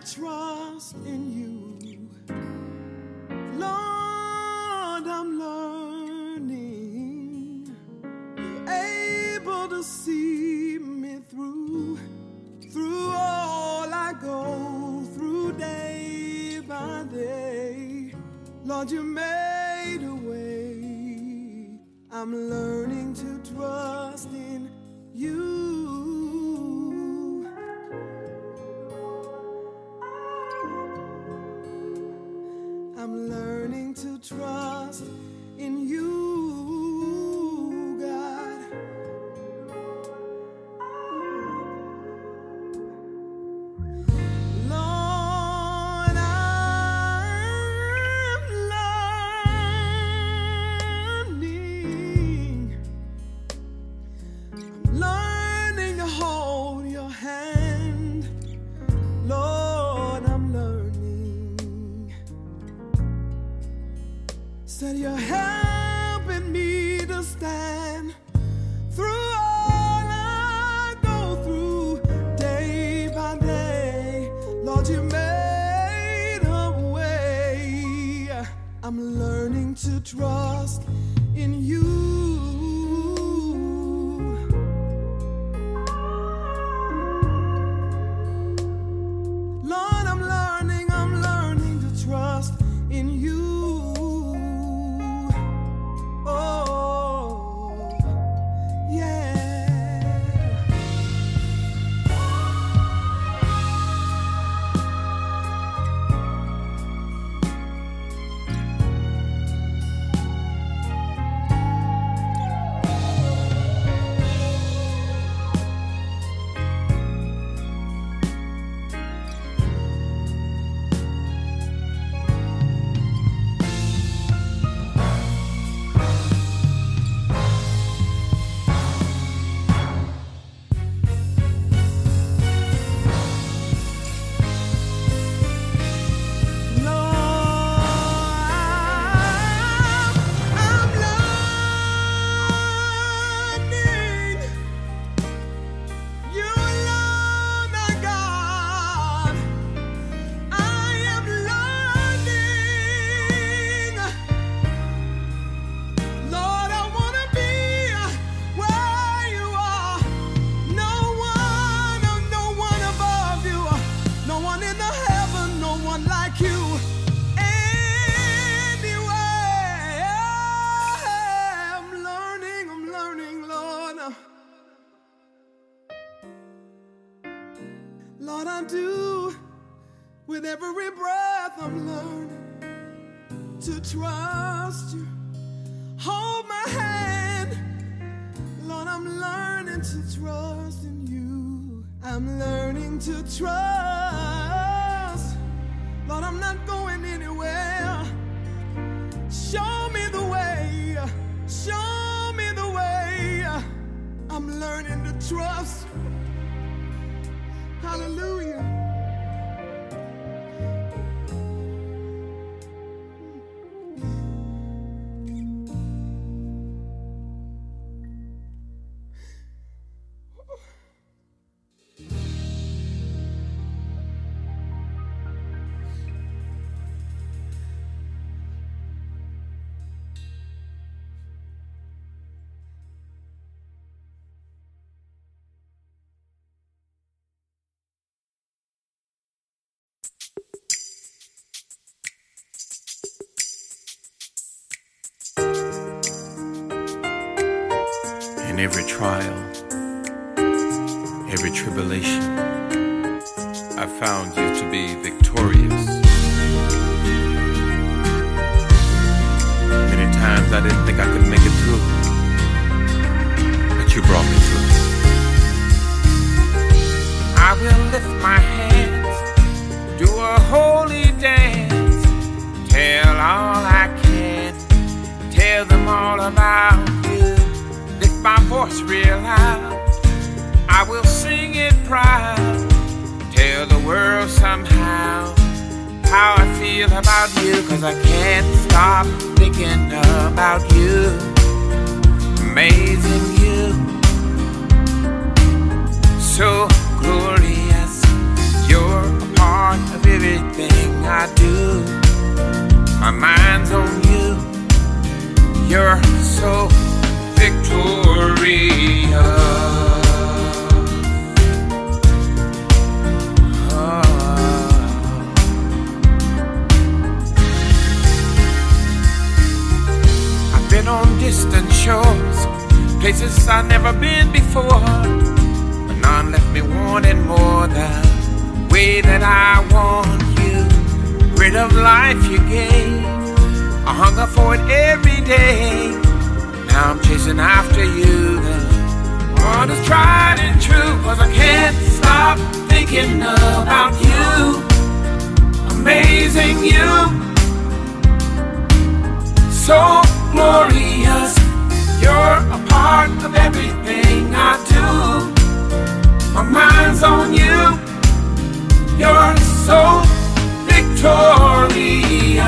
trust in you. Lord, I do. With every breath, I'm learning to trust you. Hold my hand. Lord, I'm learning to trust in you. I'm learning to trust. Lord, I'm not going anywhere. Show me the way. Show me the way. I'm learning to trust. In every trial, every tribulation, I found you to be victorious. Many times I didn't think I could make it through, but you brought me through. I will lift my hands, do a holy dance, tell all I can, tell them all about voice real loud, I will sing it proud, tell the world somehow how I feel about you, cause I can't stop thinking about you, amazing you so glorious. You're a part of everything I do. My mind's on you. You're so Ah. distant shores, places I've never been before. But none left me wanting more the way that I want you. Rid of life you gave, I hunger for it every day. I'm chasing after you. The one is tried and true, cause I can't stop thinking about you. Amazing you so glorious. You're a part of everything I do. My mind's on you. You're so victorious.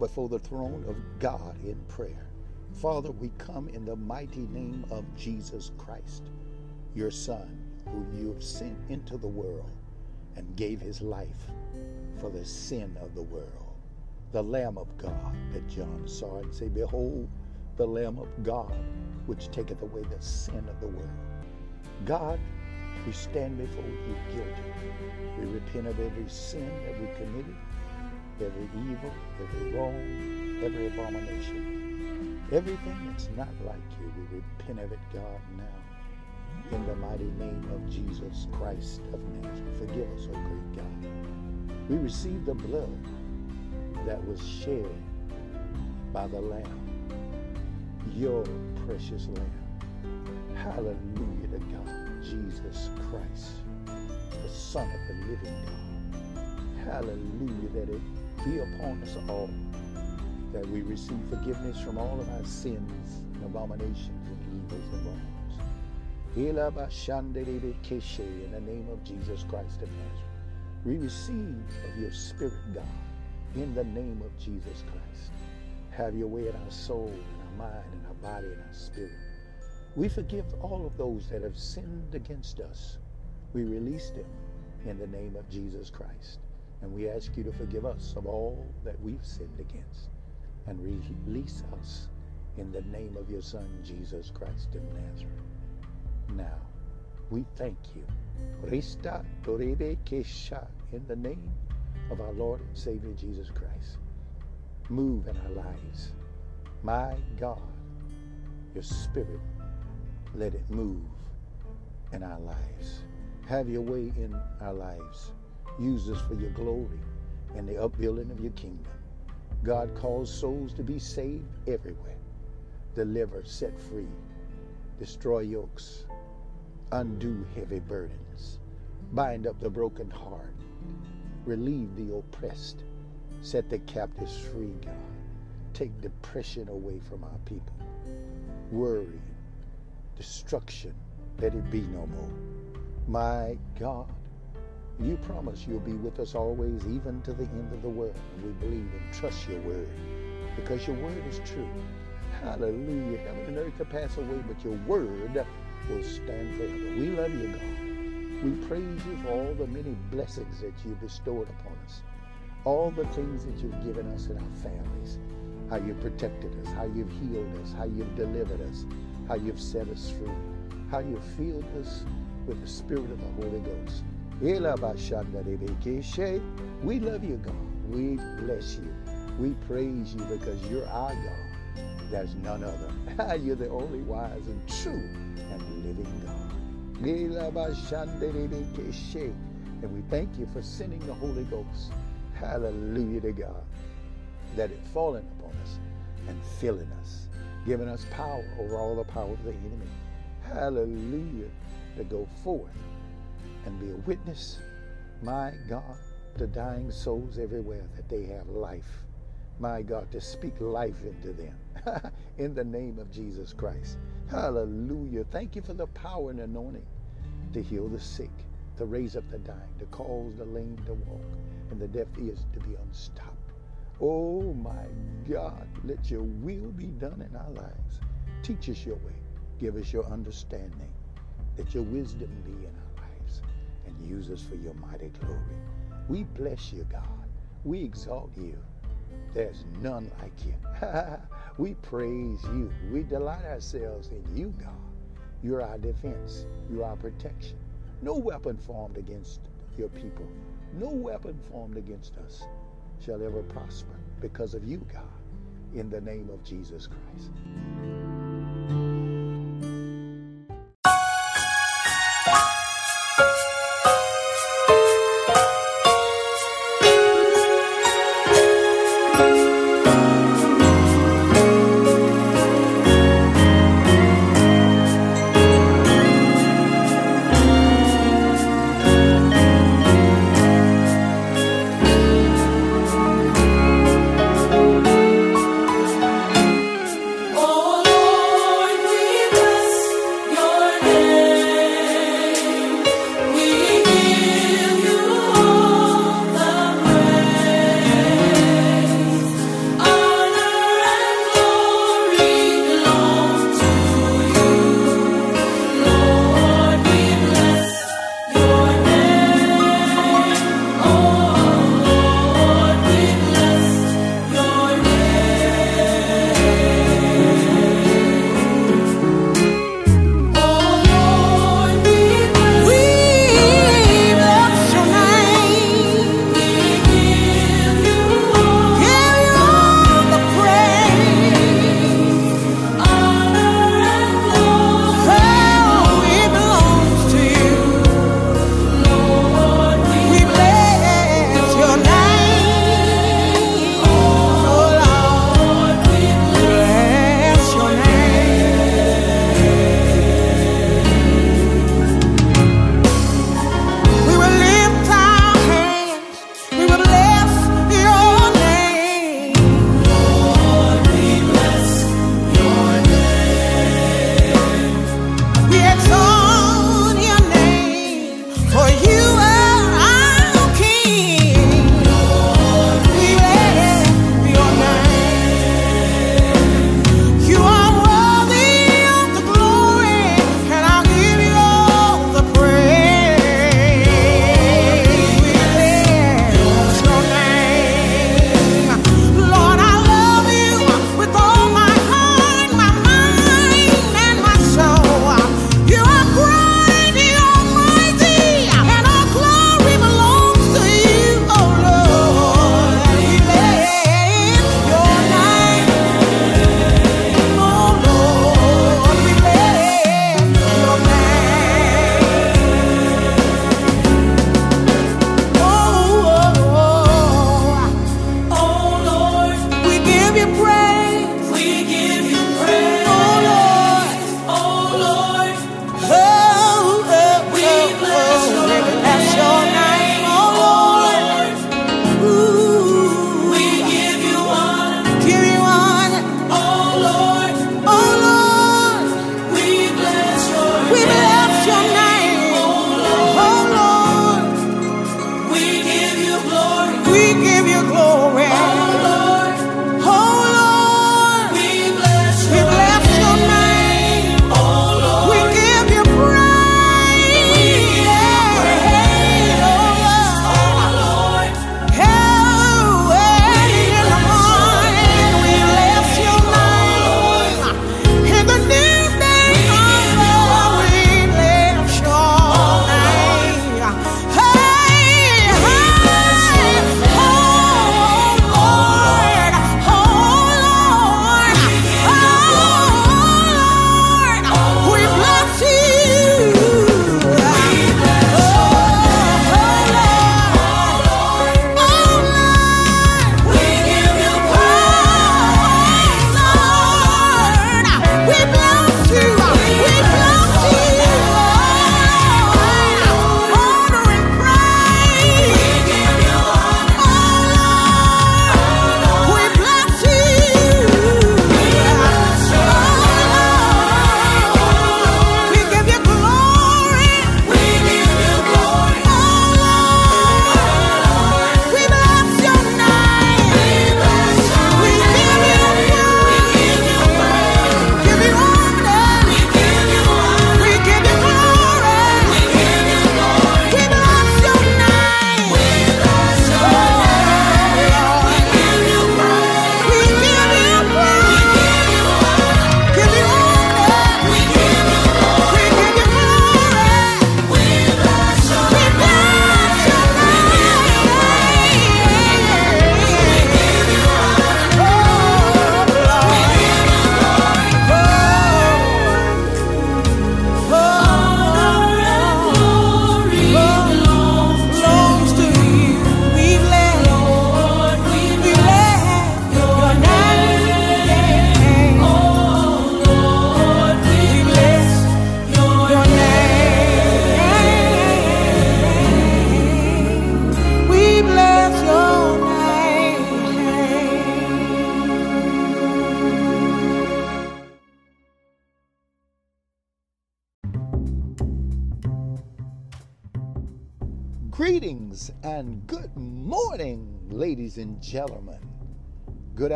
Before the throne of God in prayer. Father, we come in the mighty name of Jesus Christ, your Son, whom you have sent into the world and gave his life for the sin of the world. The Lamb of God that John saw and said, Behold, the Lamb of God, which taketh away the sin of the world. God, we stand before you guilty. We repent of every sin that we committed every evil, every wrong, every abomination. Everything that's not like you, we repent of it, God, now. in the mighty name of Jesus Christ of Nazareth. Forgive us, O great God. We receive the blood that was shed by the Lamb, your precious Lamb. Hallelujah to God, Jesus Christ, the Son of the living God. Hallelujah that it be upon us all that we receive forgiveness from all of our sins and abominations and evils and wrongs. In the name of Jesus Christ of Nazareth, we receive of your Spirit, God, in the name of Jesus Christ. Have your way in our soul, in our mind, in our body, in our spirit. We forgive all of those that have sinned against us. We release them in the name of Jesus Christ. And we ask you to forgive us of all that we've sinned against and release us in the name of your Son, Jesus Christ of Nazareth. Now, we thank you. Resta Torebe Kesha in the name of our Lord and Savior Jesus Christ. Move in our lives. My God, your spirit, let it move in our lives. Have your way in our lives. Use us for your glory and the upbuilding of your kingdom. God calls souls to be saved everywhere. Deliver, set free, destroy yokes, undo heavy burdens, bind up the broken heart, relieve the oppressed, set the captives free, God. Take depression away from our people, worry, destruction, let it be no more. My God, you promise you'll be with us always, even to the end of the world. We believe and trust your word because your word is true. Hallelujah. Heaven and earth can pass away, but your word will stand forever. We love you, God. We praise you for all the many blessings that you've bestowed upon us, all the things that you've given us in our families, how you've protected us, how you've healed us, how you've delivered us, how you've set us free, how you've filled us with the Spirit of the Holy Ghost. We love you, God. We bless you. We praise you because you're our God. There's none other. you're the only wise and true and living God. And we thank you for sending the Holy Ghost. Hallelujah to God. That it fallen upon us and filling us, giving us power over all the power of the enemy. Hallelujah. To go forth and be a witness, my God, to dying souls everywhere that they have life. My God, to speak life into them in the name of Jesus Christ. Hallelujah. Thank you for the power and anointing to heal the sick, to raise up the dying, to cause the lame to walk, and the deaf ears to be unstopped. Oh my God, let your will be done in our lives. Teach us your way. Give us your understanding. Let your wisdom be in our and use us for your mighty glory. We bless you, God. We exalt you. There's none like you. we praise you. We delight ourselves in you, God. You're our defense. You're our protection. No weapon formed against your people, no weapon formed against us shall ever prosper because of you, God, in the name of Jesus Christ.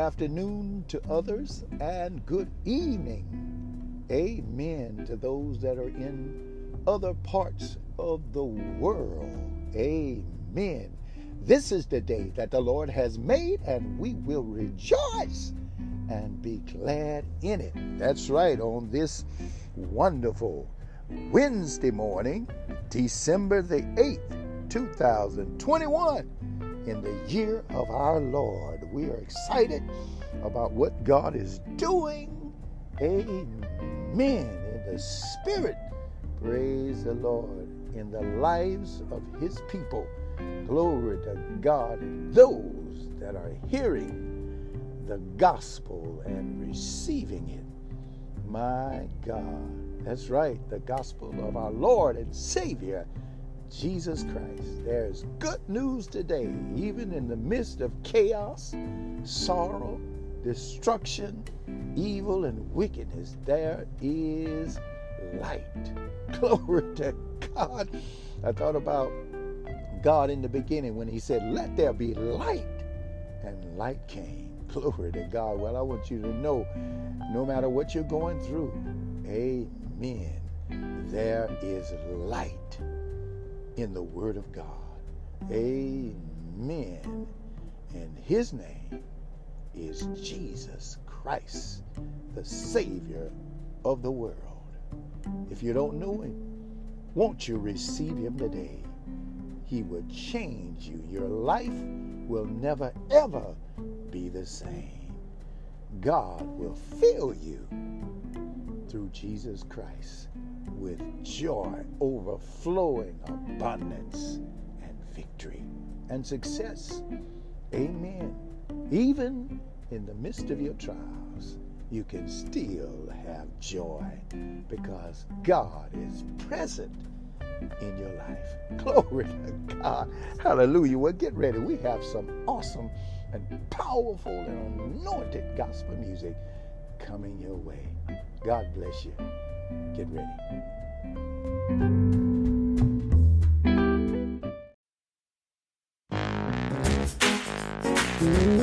Afternoon to others and good evening. Amen to those that are in other parts of the world. Amen. This is the day that the Lord has made, and we will rejoice and be glad in it. That's right, on this wonderful Wednesday morning, December the 8th, 2021, in the year of our Lord. We are excited about what God is doing. Amen. In the Spirit, praise the Lord, in the lives of His people. Glory to God. Those that are hearing the gospel and receiving it. My God. That's right, the gospel of our Lord and Savior, Jesus Christ. There's good news today, even in the midst of chaos, sorrow, destruction, evil, and wickedness. There is light. Glory to God. I thought about God in the beginning when He said, Let there be light, and light came. Glory to God. Well, I want you to know no matter what you're going through, amen, there is light in the Word of God. Amen. And His name is Jesus Christ, the Savior of the world. If you don't know Him, won't you receive Him today? He will change you. Your life will never, ever be the same. God will fill you through Jesus Christ with joy, overflowing abundance, and victory and success. Amen. Even in the midst of your trials, you can still have joy because God is present in your life. Glory to God. Hallelujah. Well, get ready. We have some awesome and powerful and anointed gospel music coming your way. God bless you. Get ready. Mm-hmm.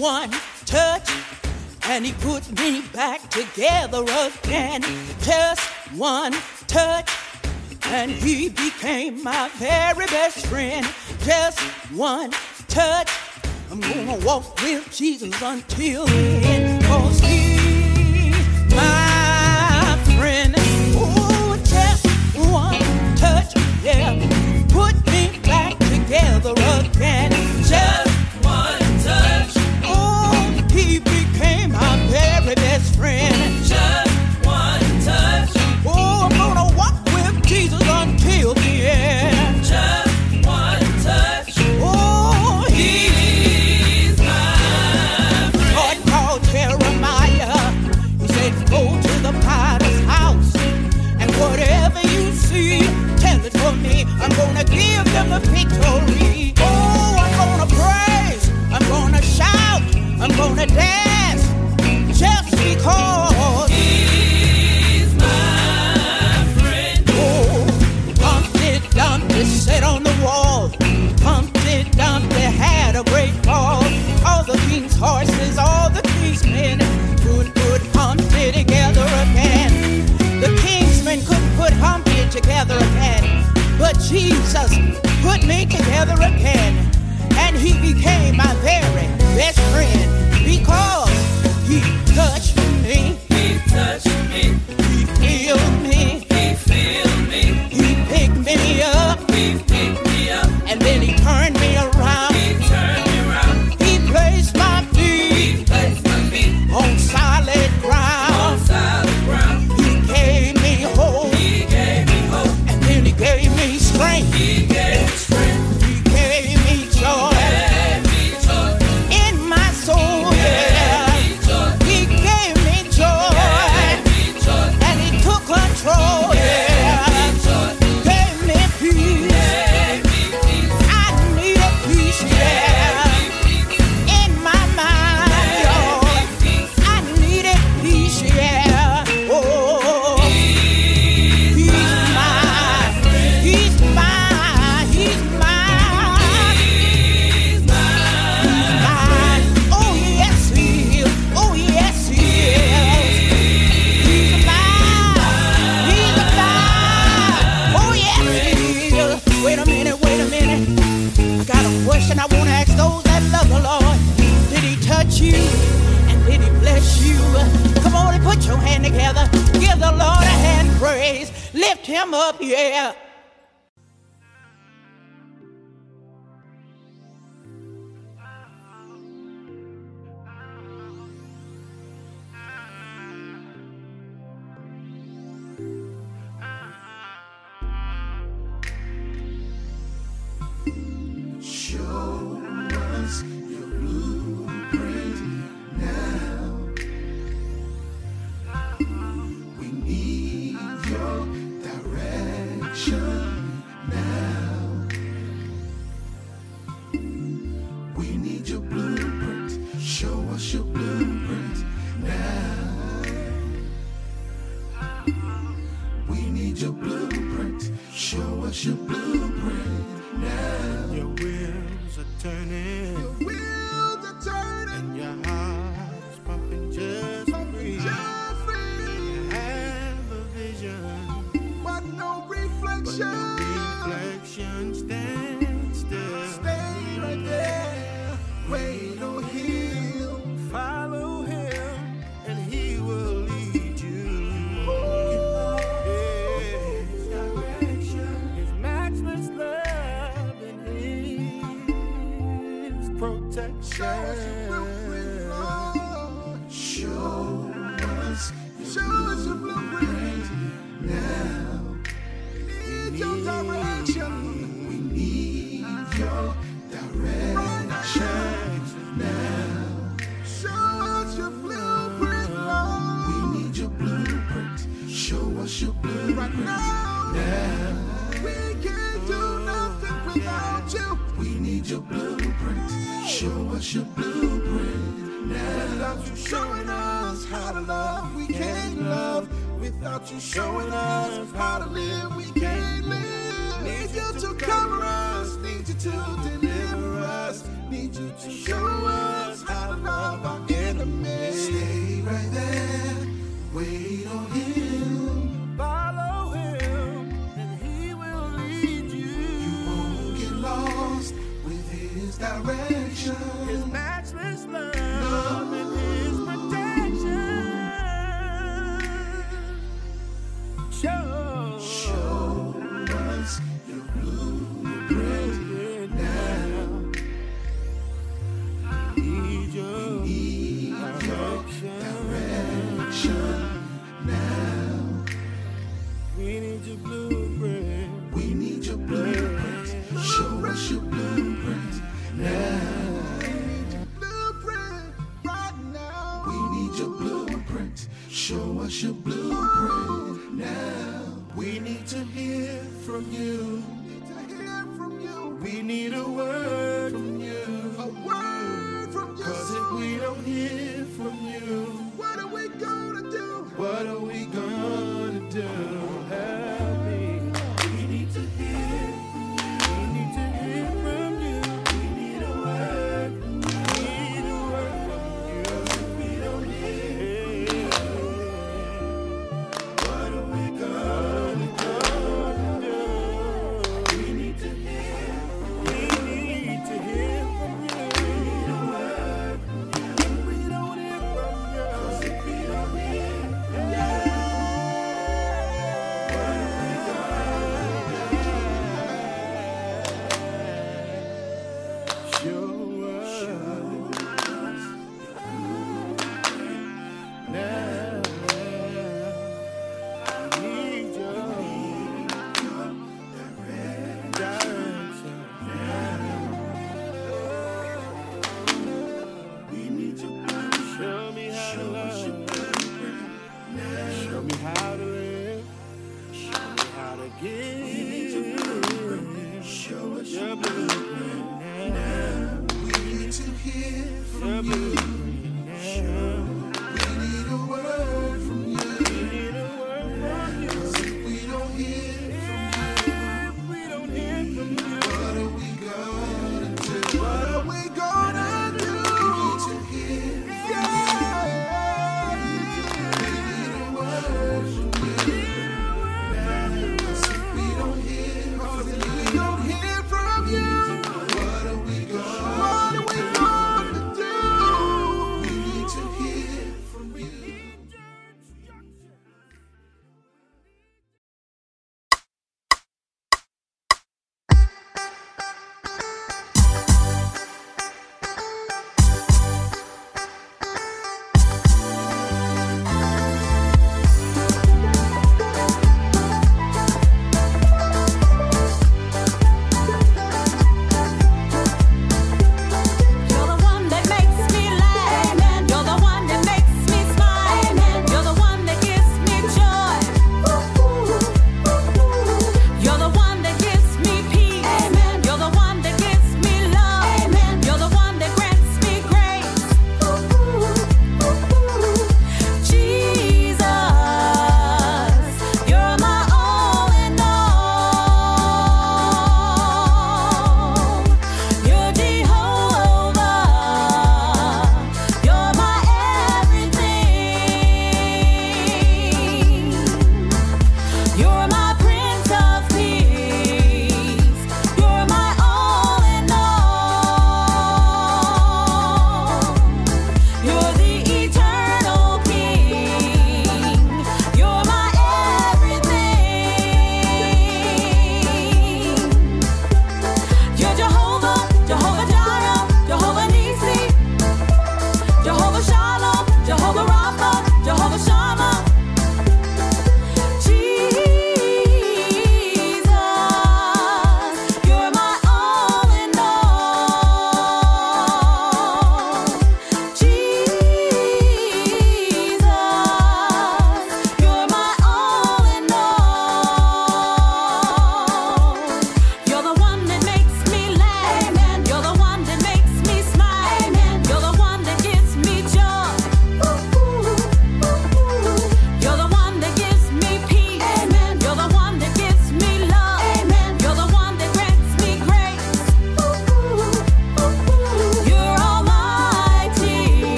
one touch and he put me back together again. Just one touch and he became my very best friend. Just one touch. I'm gonna walk with Jesus until the end. Cause he's my friend. Ooh, just one touch, yeah. Put me back together again. Just walls, pumped it, dumped they had a great fall. All the king's horses, all the king's men, could put Humpty together again. The king's men couldn't put Humpty together again, but Jesus put me together again, and he became my very best friend because. am up, yeah. you blue right now. now. We can't do nothing without you. We need your blueprint. Show us your blueprint. Now. Without you showing us how to love, we can't love. Without you showing us how to live, we can't live. Need you to cover us, need you to deliver us, need you to show us how to love. you.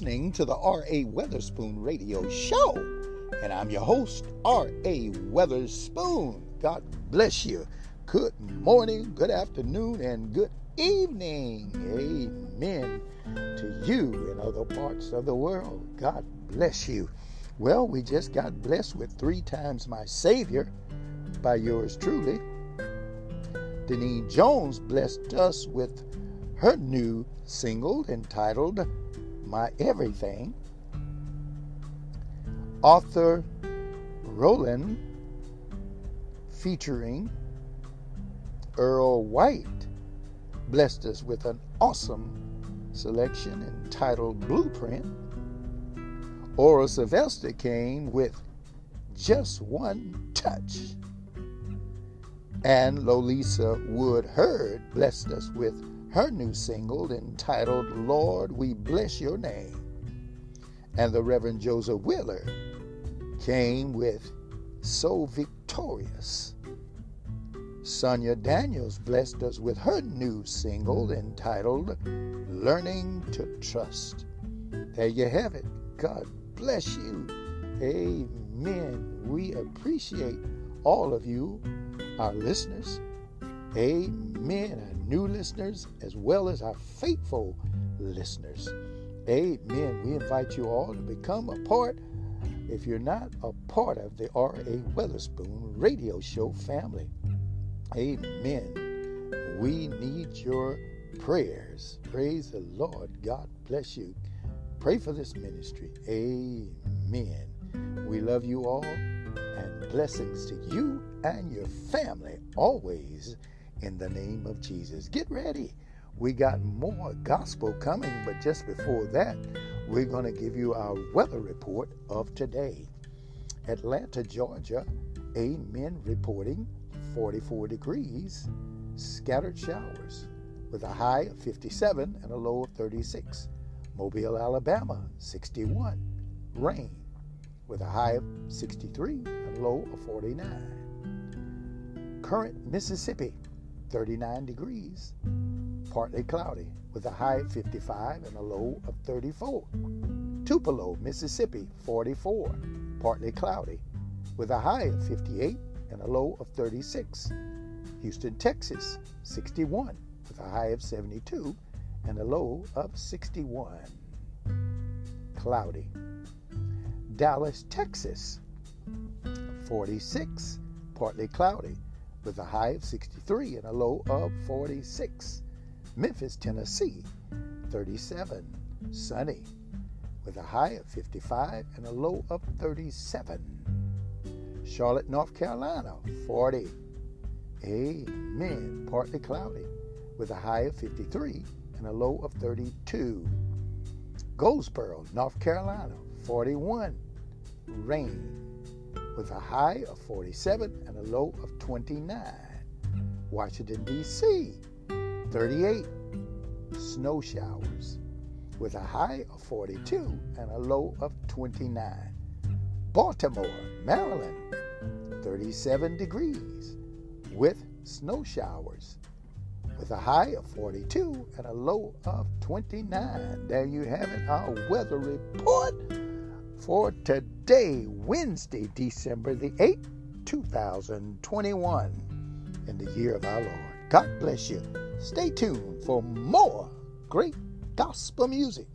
Listening to the R.A. Weatherspoon Radio Show, and I'm your host, R.A. Weatherspoon. God bless you. Good morning, good afternoon, and good evening. Amen to you in other parts of the world. God bless you. Well, we just got blessed with three times my Savior by yours truly. Denise Jones blessed us with her new single entitled My Everything. Arthur Rowland featuring Earl White blessed us with an awesome selection entitled Blueprint. Ora Sylvester came with Just One Touch. And Lolisa Wood Heard blessed us with her new single entitled Lord, We Bless Your Name. And the Reverend Joseph Wheeler came with So Victorious. Sonia Daniels blessed us with her new single entitled Learning to Trust. There you have it. God bless you. Amen. We appreciate all of you, our listeners. Amen. New listeners, as well as our faithful listeners. Amen. We invite you all to become a part, if you're not a part of the R.A. Weatherspoon radio show family. Amen. We need your prayers. Praise the Lord. God bless you. Pray for this ministry. Amen. We love you all and blessings to you and your family always in the name of Jesus. Get ready. We got more gospel coming, but just before that, we're going to give you our weather report of today. Atlanta, Georgia, amen, reporting 44 degrees, scattered showers with a high of 57 and a low of 36. Mobile, Alabama, 61, rain with a high of 63 and low of 49. Corinth, Mississippi, 39 degrees, partly cloudy with a high of 55 and a low of 34. Tupelo, Mississippi, 44, partly cloudy with a high of 58 and a low of 36. Houston, Texas, 61 with a high of 72 and a low of 61. Cloudy. Dallas, Texas, 46, partly cloudy with a high of 63 and a low of 46. Memphis, Tennessee, 37, sunny with a high of 55 and a low of 37. Charlotte, North Carolina, 40. Amen. Partly cloudy with a high of 53 and a low of 32. Goldsboro, North Carolina, 41. Rain with a high of 47 and a low of 29. Washington, D.C., 38. Snow showers with a high of 42 and a low of 29. Baltimore, Maryland, 37 degrees with snow showers with a high of 42 and a low of 29. There you have it, our weather report for today, Wednesday, December the 8th, 2021, in the year of our Lord. God bless you. Stay tuned for more great gospel music.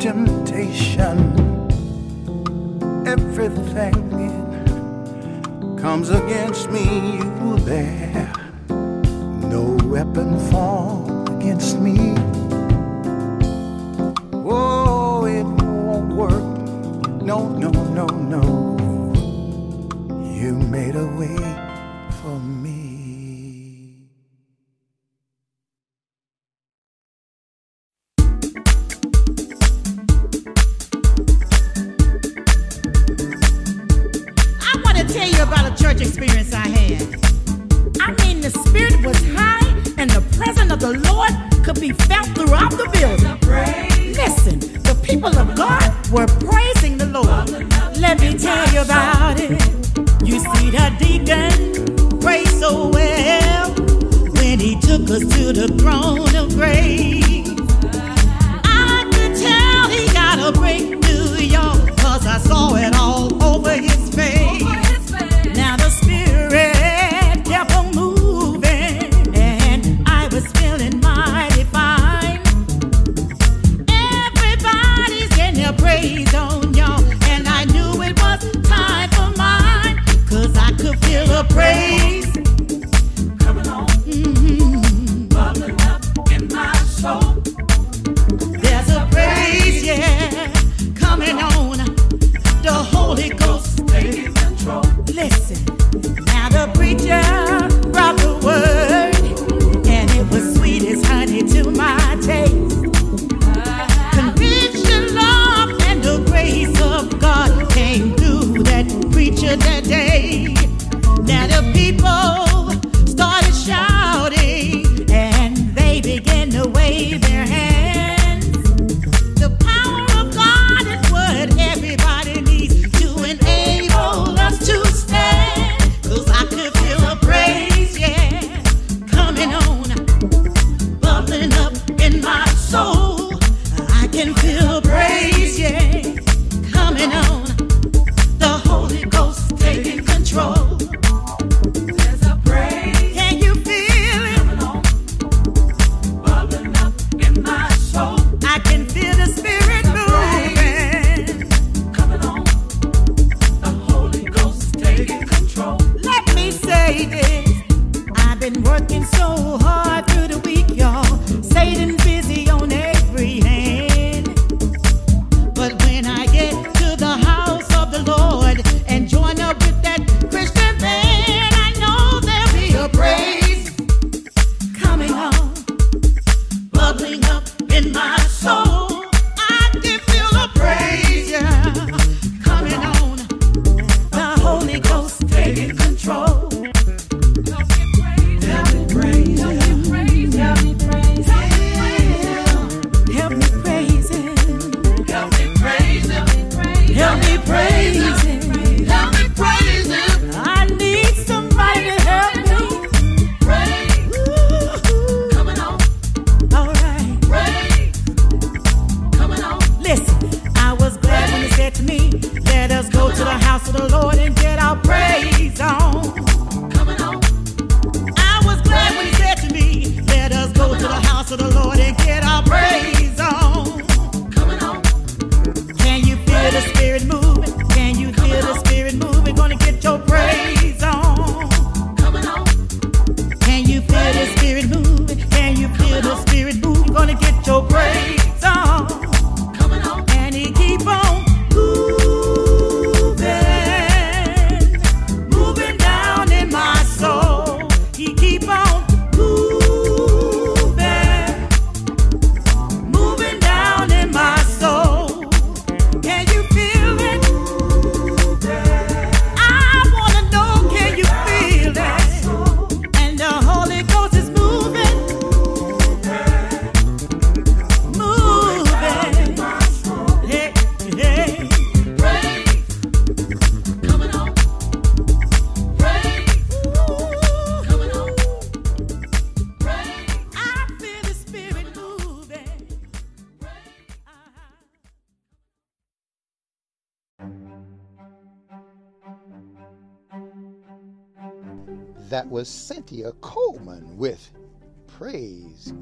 temptation. Everything comes against me, you there. No weapon formed against me. Oh, it won't work. No, no, no, no. You made a way.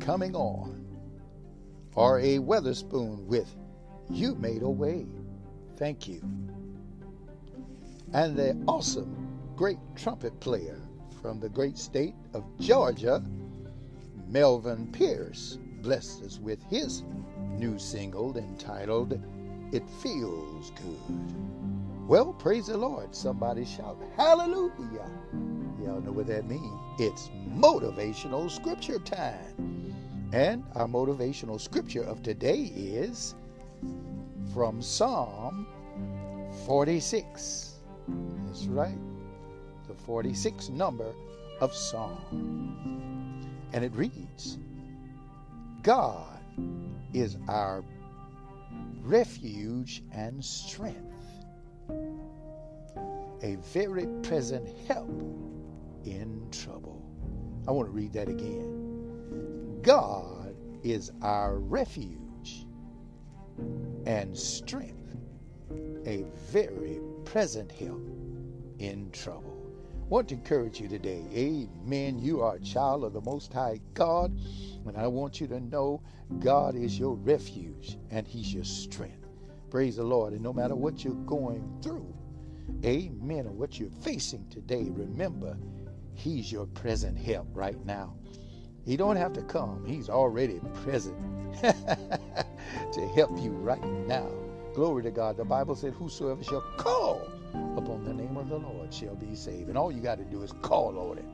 Coming On. R.A. Weatherspoon with You Made a Way. Thank you. And the awesome, great trumpet player from the great state of Georgia, Melvin Pierce, blessed us with his new single entitled It Feels Good. Well, praise the Lord. Somebody shout, Hallelujah. Y'all know what that means. It's motivational scripture time. And our motivational scripture of today is from Psalm 46. That's right. The 46th number of Psalm. And it reads God is our refuge and strength, a very present help in trouble. I want to read that again. God is our refuge and strength, a very present help in trouble. I want to encourage you today. Amen. You are a child of the Most High God, and I want you to know God is your refuge and He's your strength. Praise the Lord. And no matter what you're going through, amen, or what you're facing today, remember He's your present help right now. He don't have to come. He's already present to help you right now. Glory to God. The Bible said, Whosoever shall call upon the name of the Lord shall be saved. And all you got to do is call on it.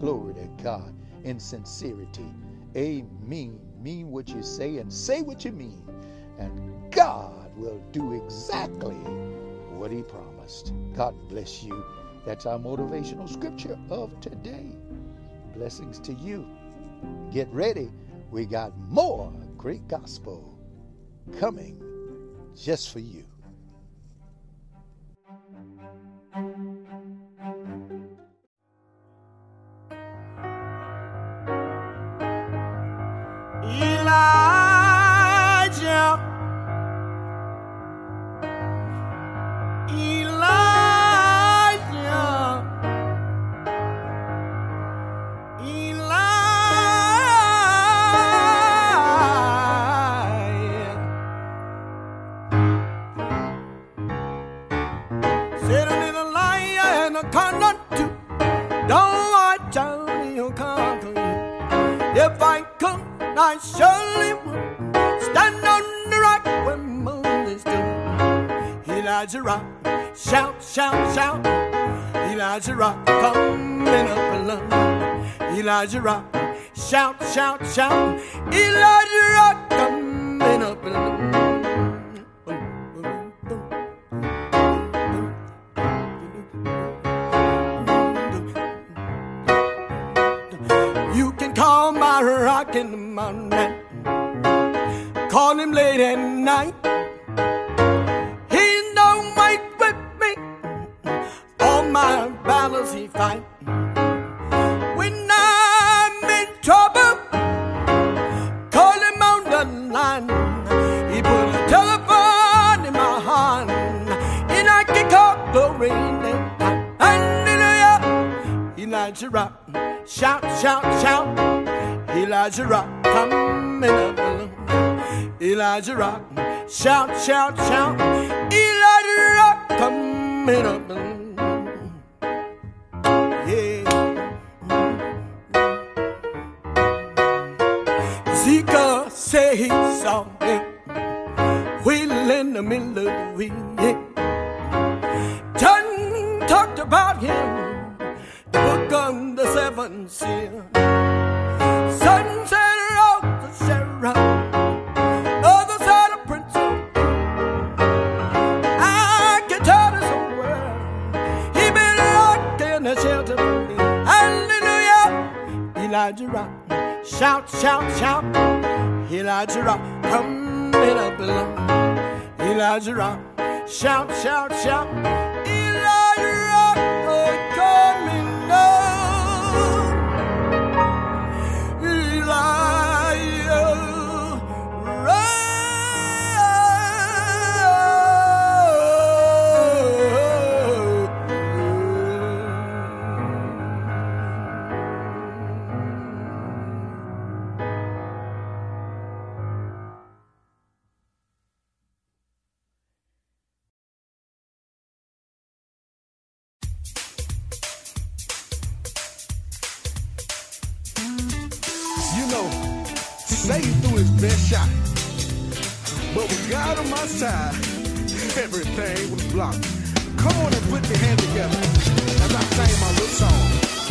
Glory to God in sincerity. Amen. Mean what you say and say what you mean. And God will do exactly what He promised. God bless you. That's our motivational scripture of today. Blessings to you. Get ready. We got more great gospel coming just for you. Shout, shout, shout. his best shot. But with God on my side, everything was blocked. Come on and put your hands together as I sing my little song.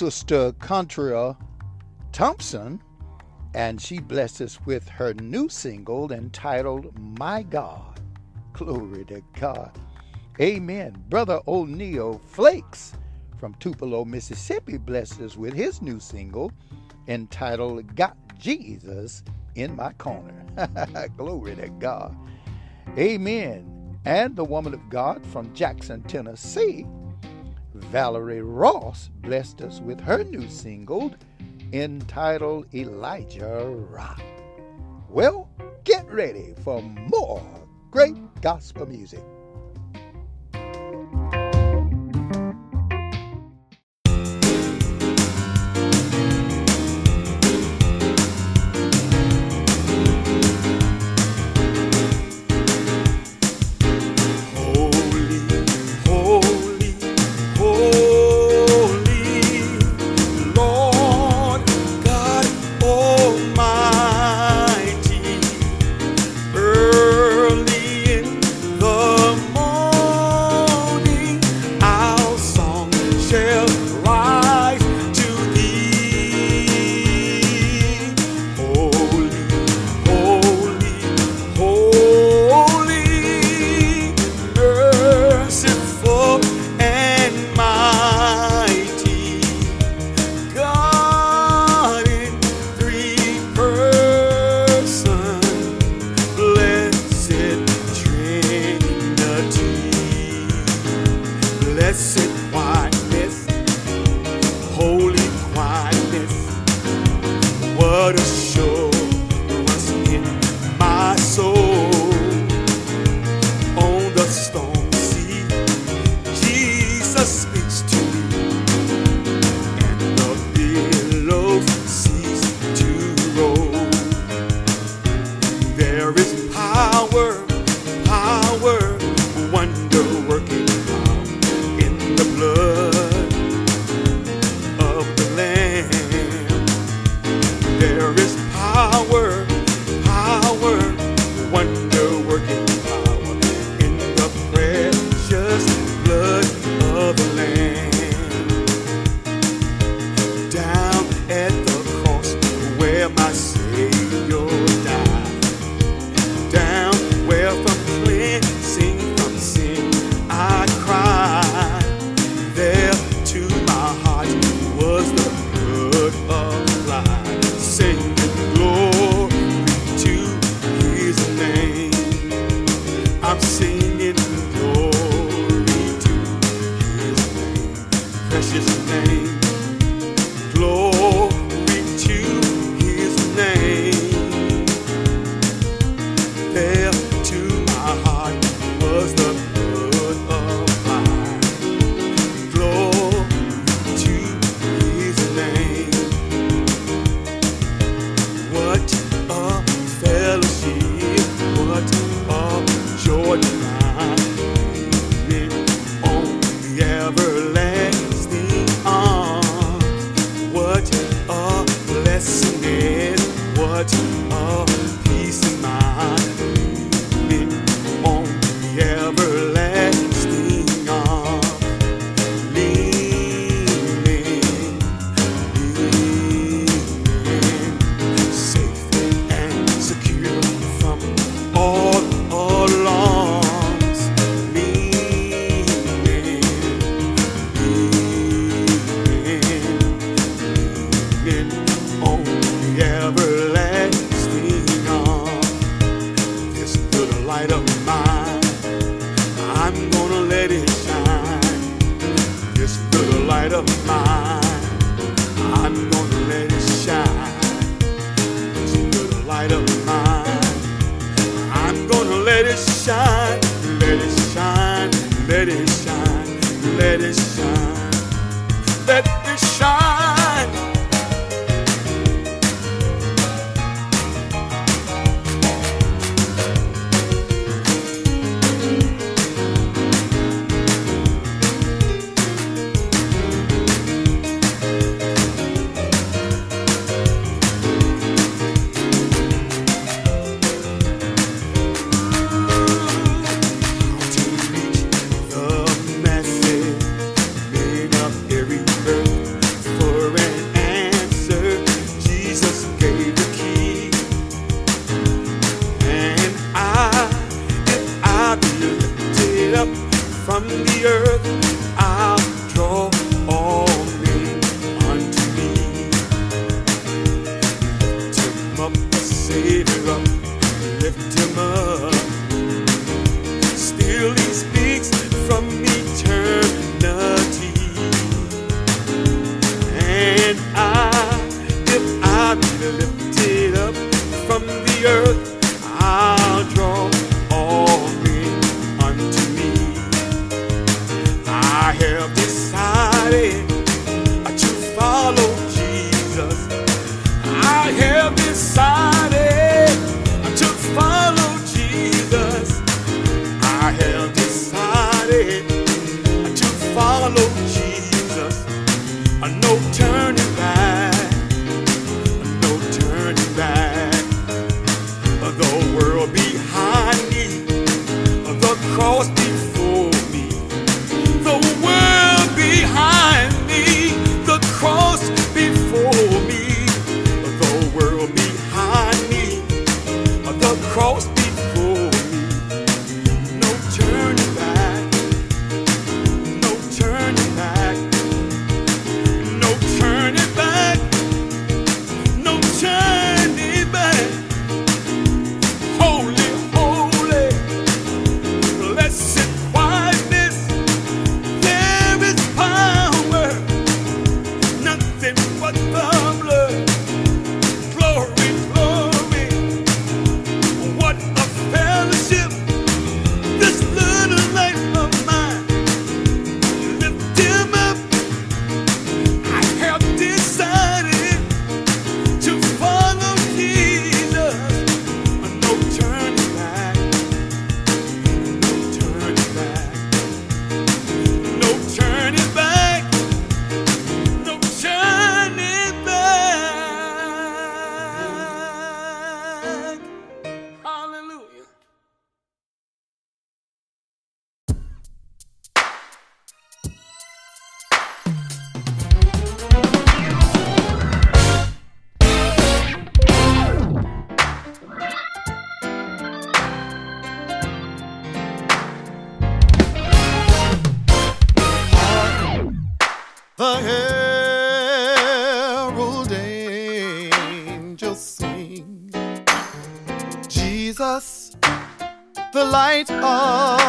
sister Contra Thompson, and she blessed us with her new single entitled My God. Glory to God. Amen. Brother O'Neill Flakes from Tupelo, Mississippi blessed us with his new single entitled Got Jesus in My Corner. Glory to God. Amen. And the woman of God from Jackson, Tennessee Valerie Ross blessed us with her new single entitled Elijah Rock. Well, get ready for more great gospel music. light up. the herald angels sing. Jesus, the light of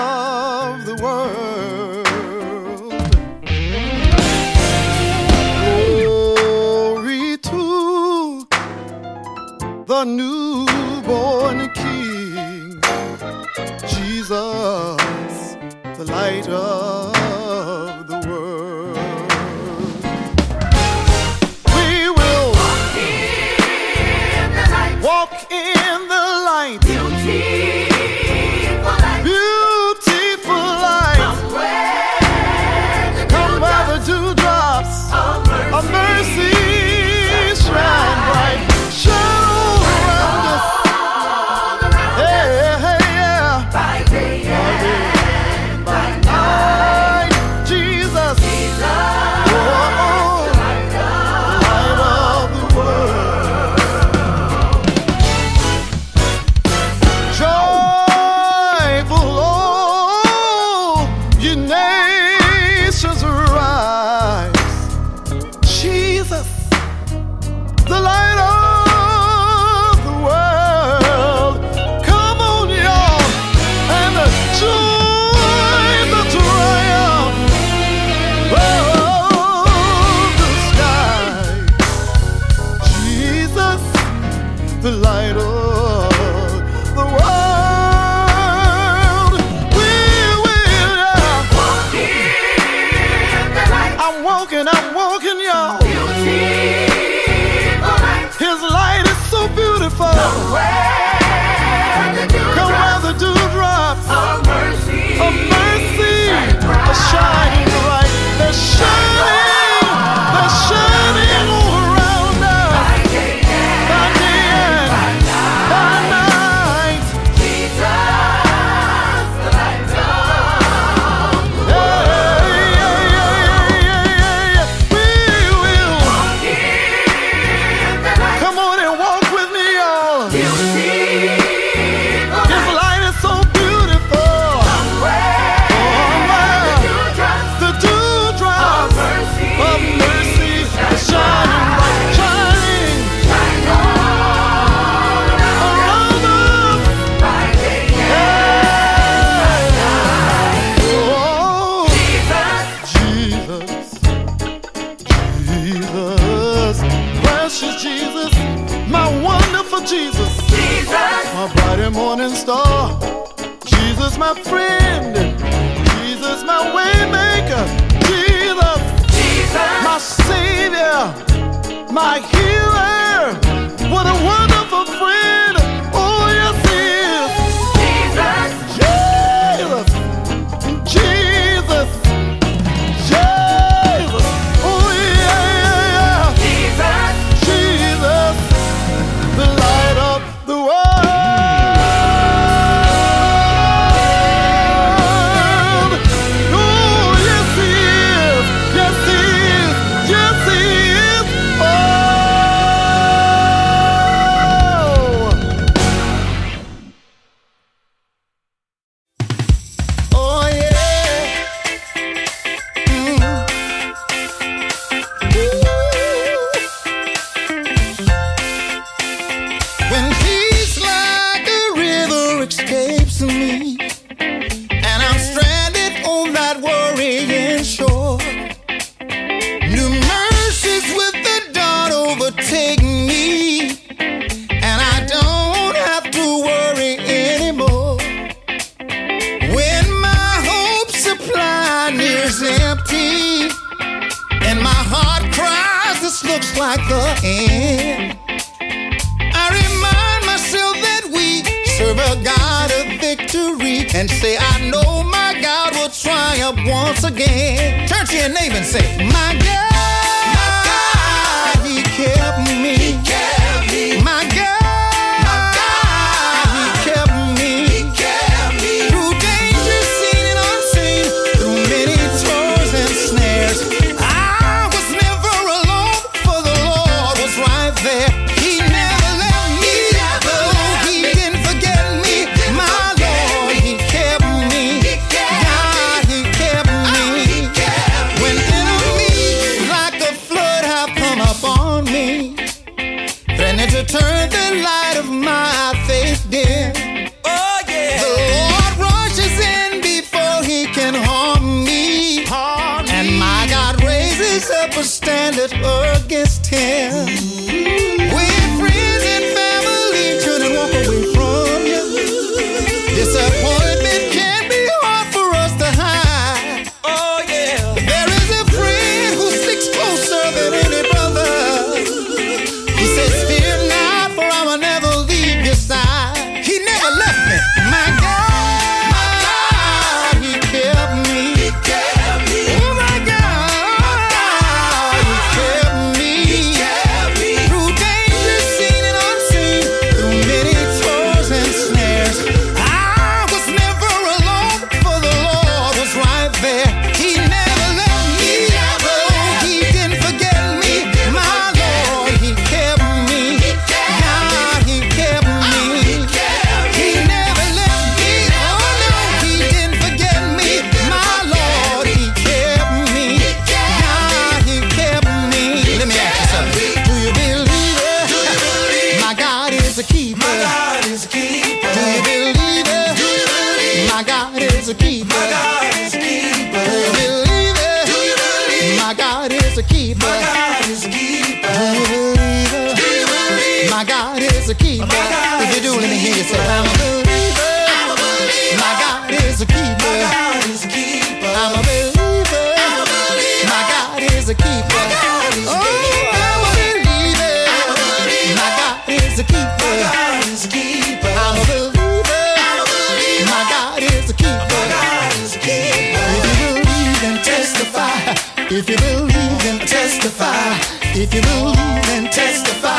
If you believe, then testify. If you believe, then testify.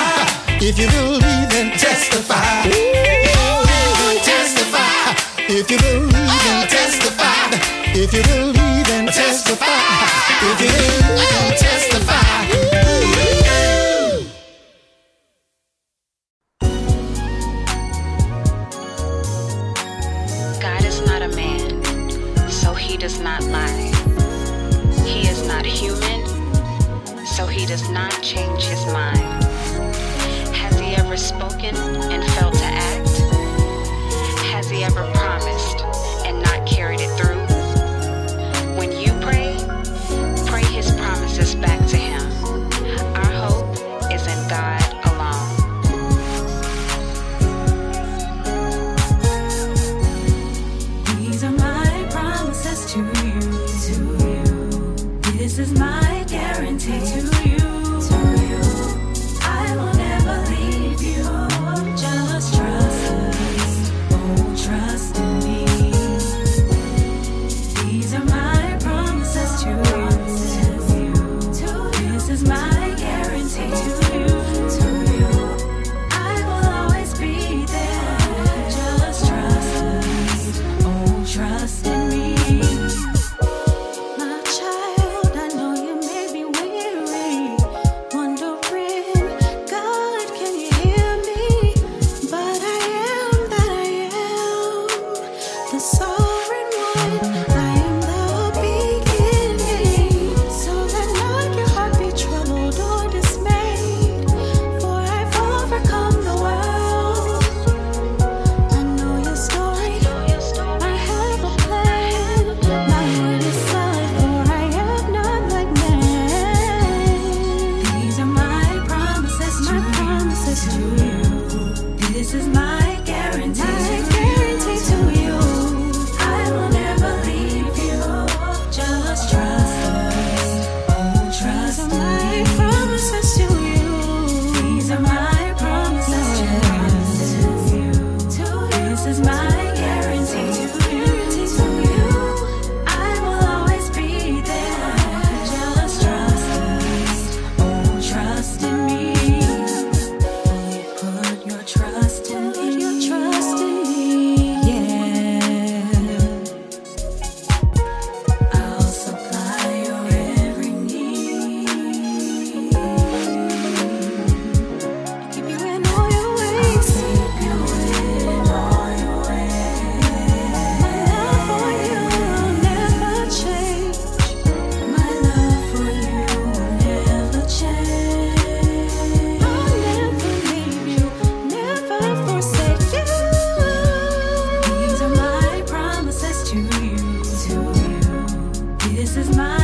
If you believe, then testify. If you believe, then testify. If you believe. This is my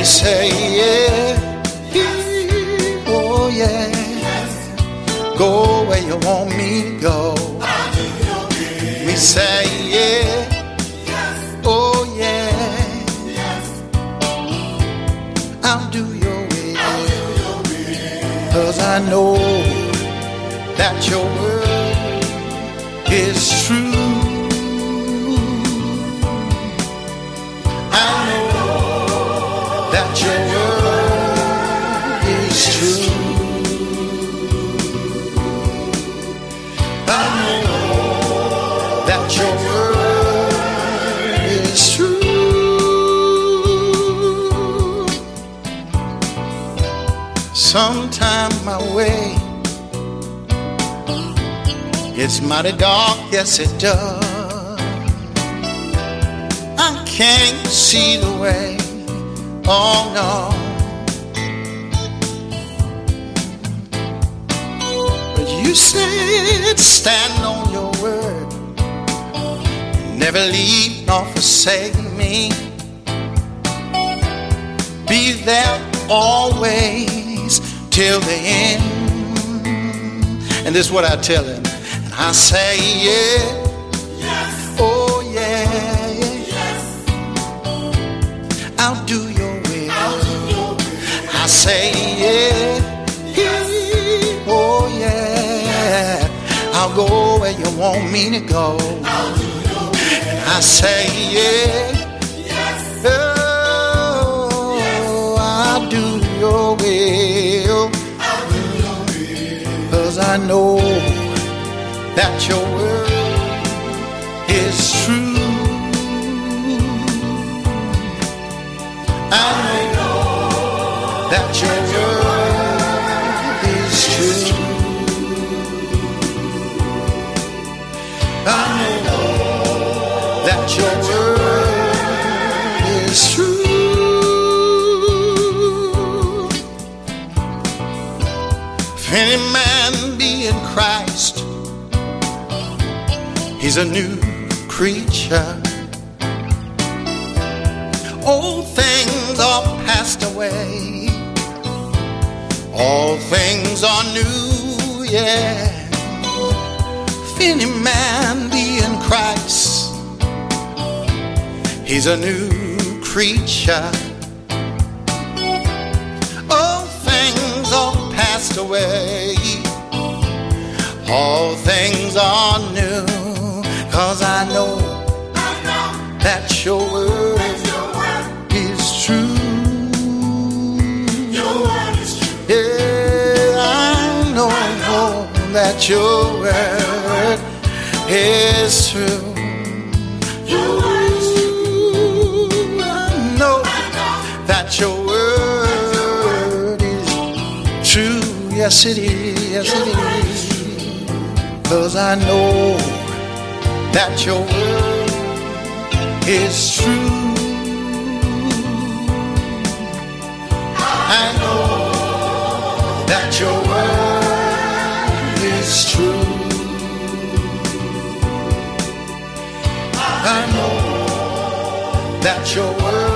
We say, yeah, oh yeah. Go where you want me to go. We say, yeah, oh yeah. I'll do your will. Cause I know that your word is true. Sometime my way it's mighty dark, yes it does. I can't see the way. Oh no. But you said stand on your word. Never leave nor forsake me. Be there always till the end. And this is what I tell him. And I say, yeah. Oh yeah, yeah. I'll do your will. I say, yeah. Oh, yeah. I'll go where you want me to go. I say, yeah. Oh, do your will. I will, Cause I know that your word is true. I know that your word is true. I know that your word he's a new creature. Old things are passed away. All things are new, yeah. If man be in Christ, he's a new creature. All things are passed away. All things are new. Cause I know that your word is true. Yeah, I know that your word is true. I know that your word is true. Yes, it is. Yes, it is. Cause I know that your word is true. I know that your word is true. I know that your word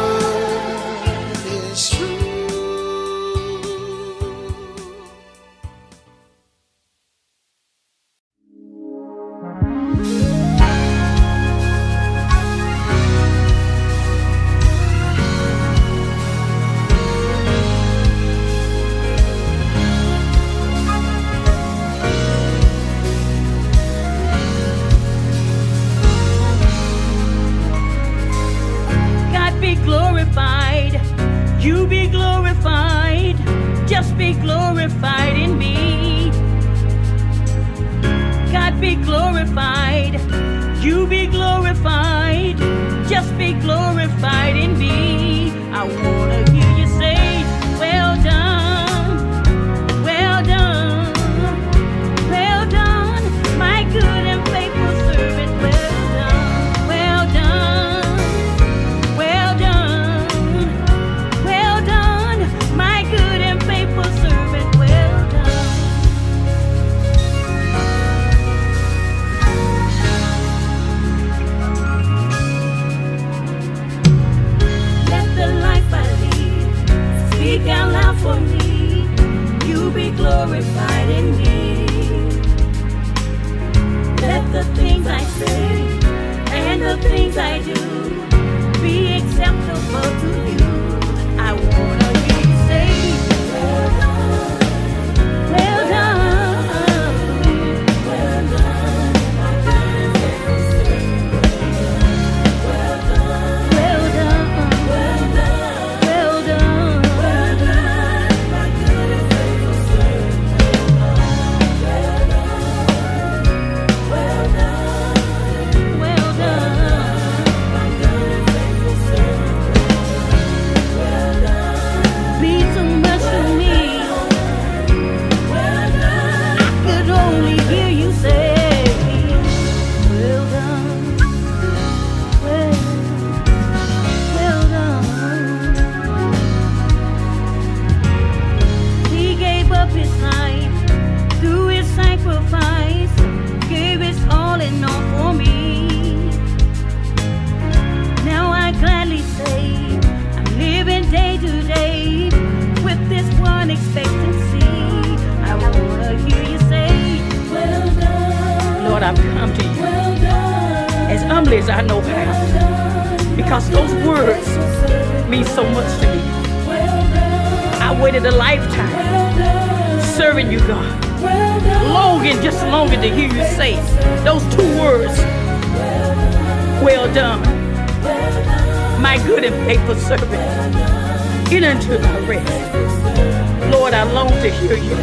long to hear you.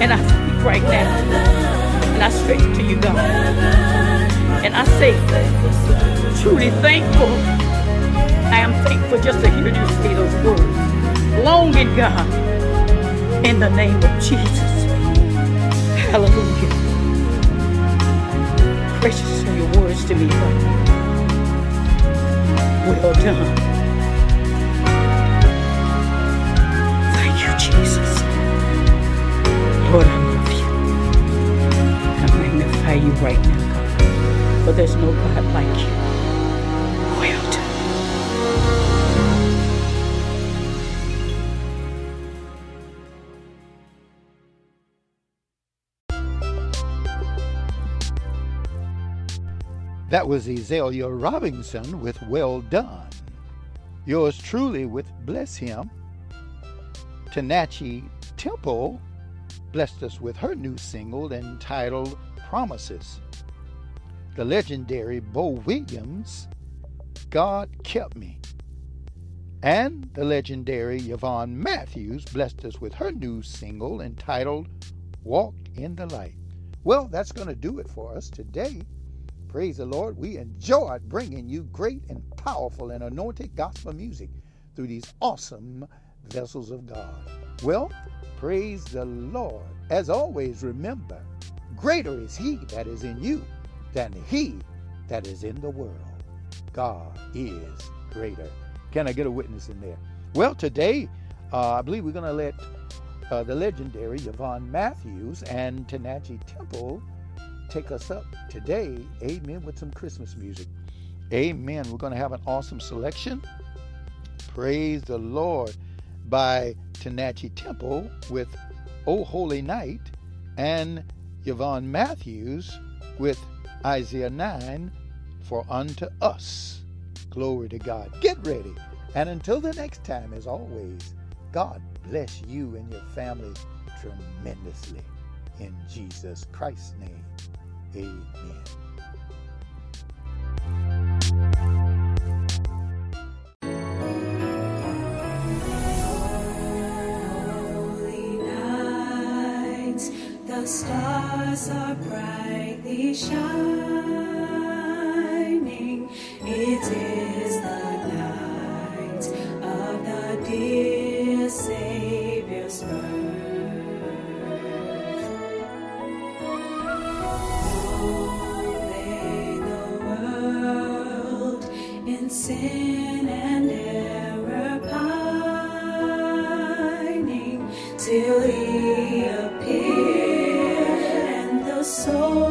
And I speak right now. And I speak to you, God. And I say, truly thankful. I am thankful just to hear you say those words. Longing, God, in the name of Jesus. Hallelujah. Precious are your words to me, God. Well done. Jesus. Lord, I love you. I magnify you right now, God. For there's no God like you. Well done. That was Azalea Robinson with Well Done. Yours truly with Bless Him. Tanachi Temple blessed us with her new single entitled Promises. The legendary Bo Williams, God Kept Me. And the legendary Yvonne Matthews blessed us with her new single entitled Walk in the Light. Well, that's going to do it for us today. Praise the Lord. We enjoyed bringing you great and powerful and anointed gospel music through these awesome vessels of God. Well, praise the Lord. As always, remember, greater is He that is in you than He that is in the world. God is greater. Can I get a witness in there? Well, today, uh, I believe we're going to let uh, the legendary Yvonne Matthews and Tanachi Temple take us up today, amen, with some Christmas music. Amen. We're going to have an awesome selection. Praise the Lord by Tanachi Temple with O Holy Night and Yvonne Matthews with Isaiah 9 for unto us. Glory to God. Get ready. And until the next time, as always, God bless you and your family tremendously. In Jesus Christ's name, amen. The stars are brightly shining. It is the night of the dear Savior's birth. Oh, lay the world in sin so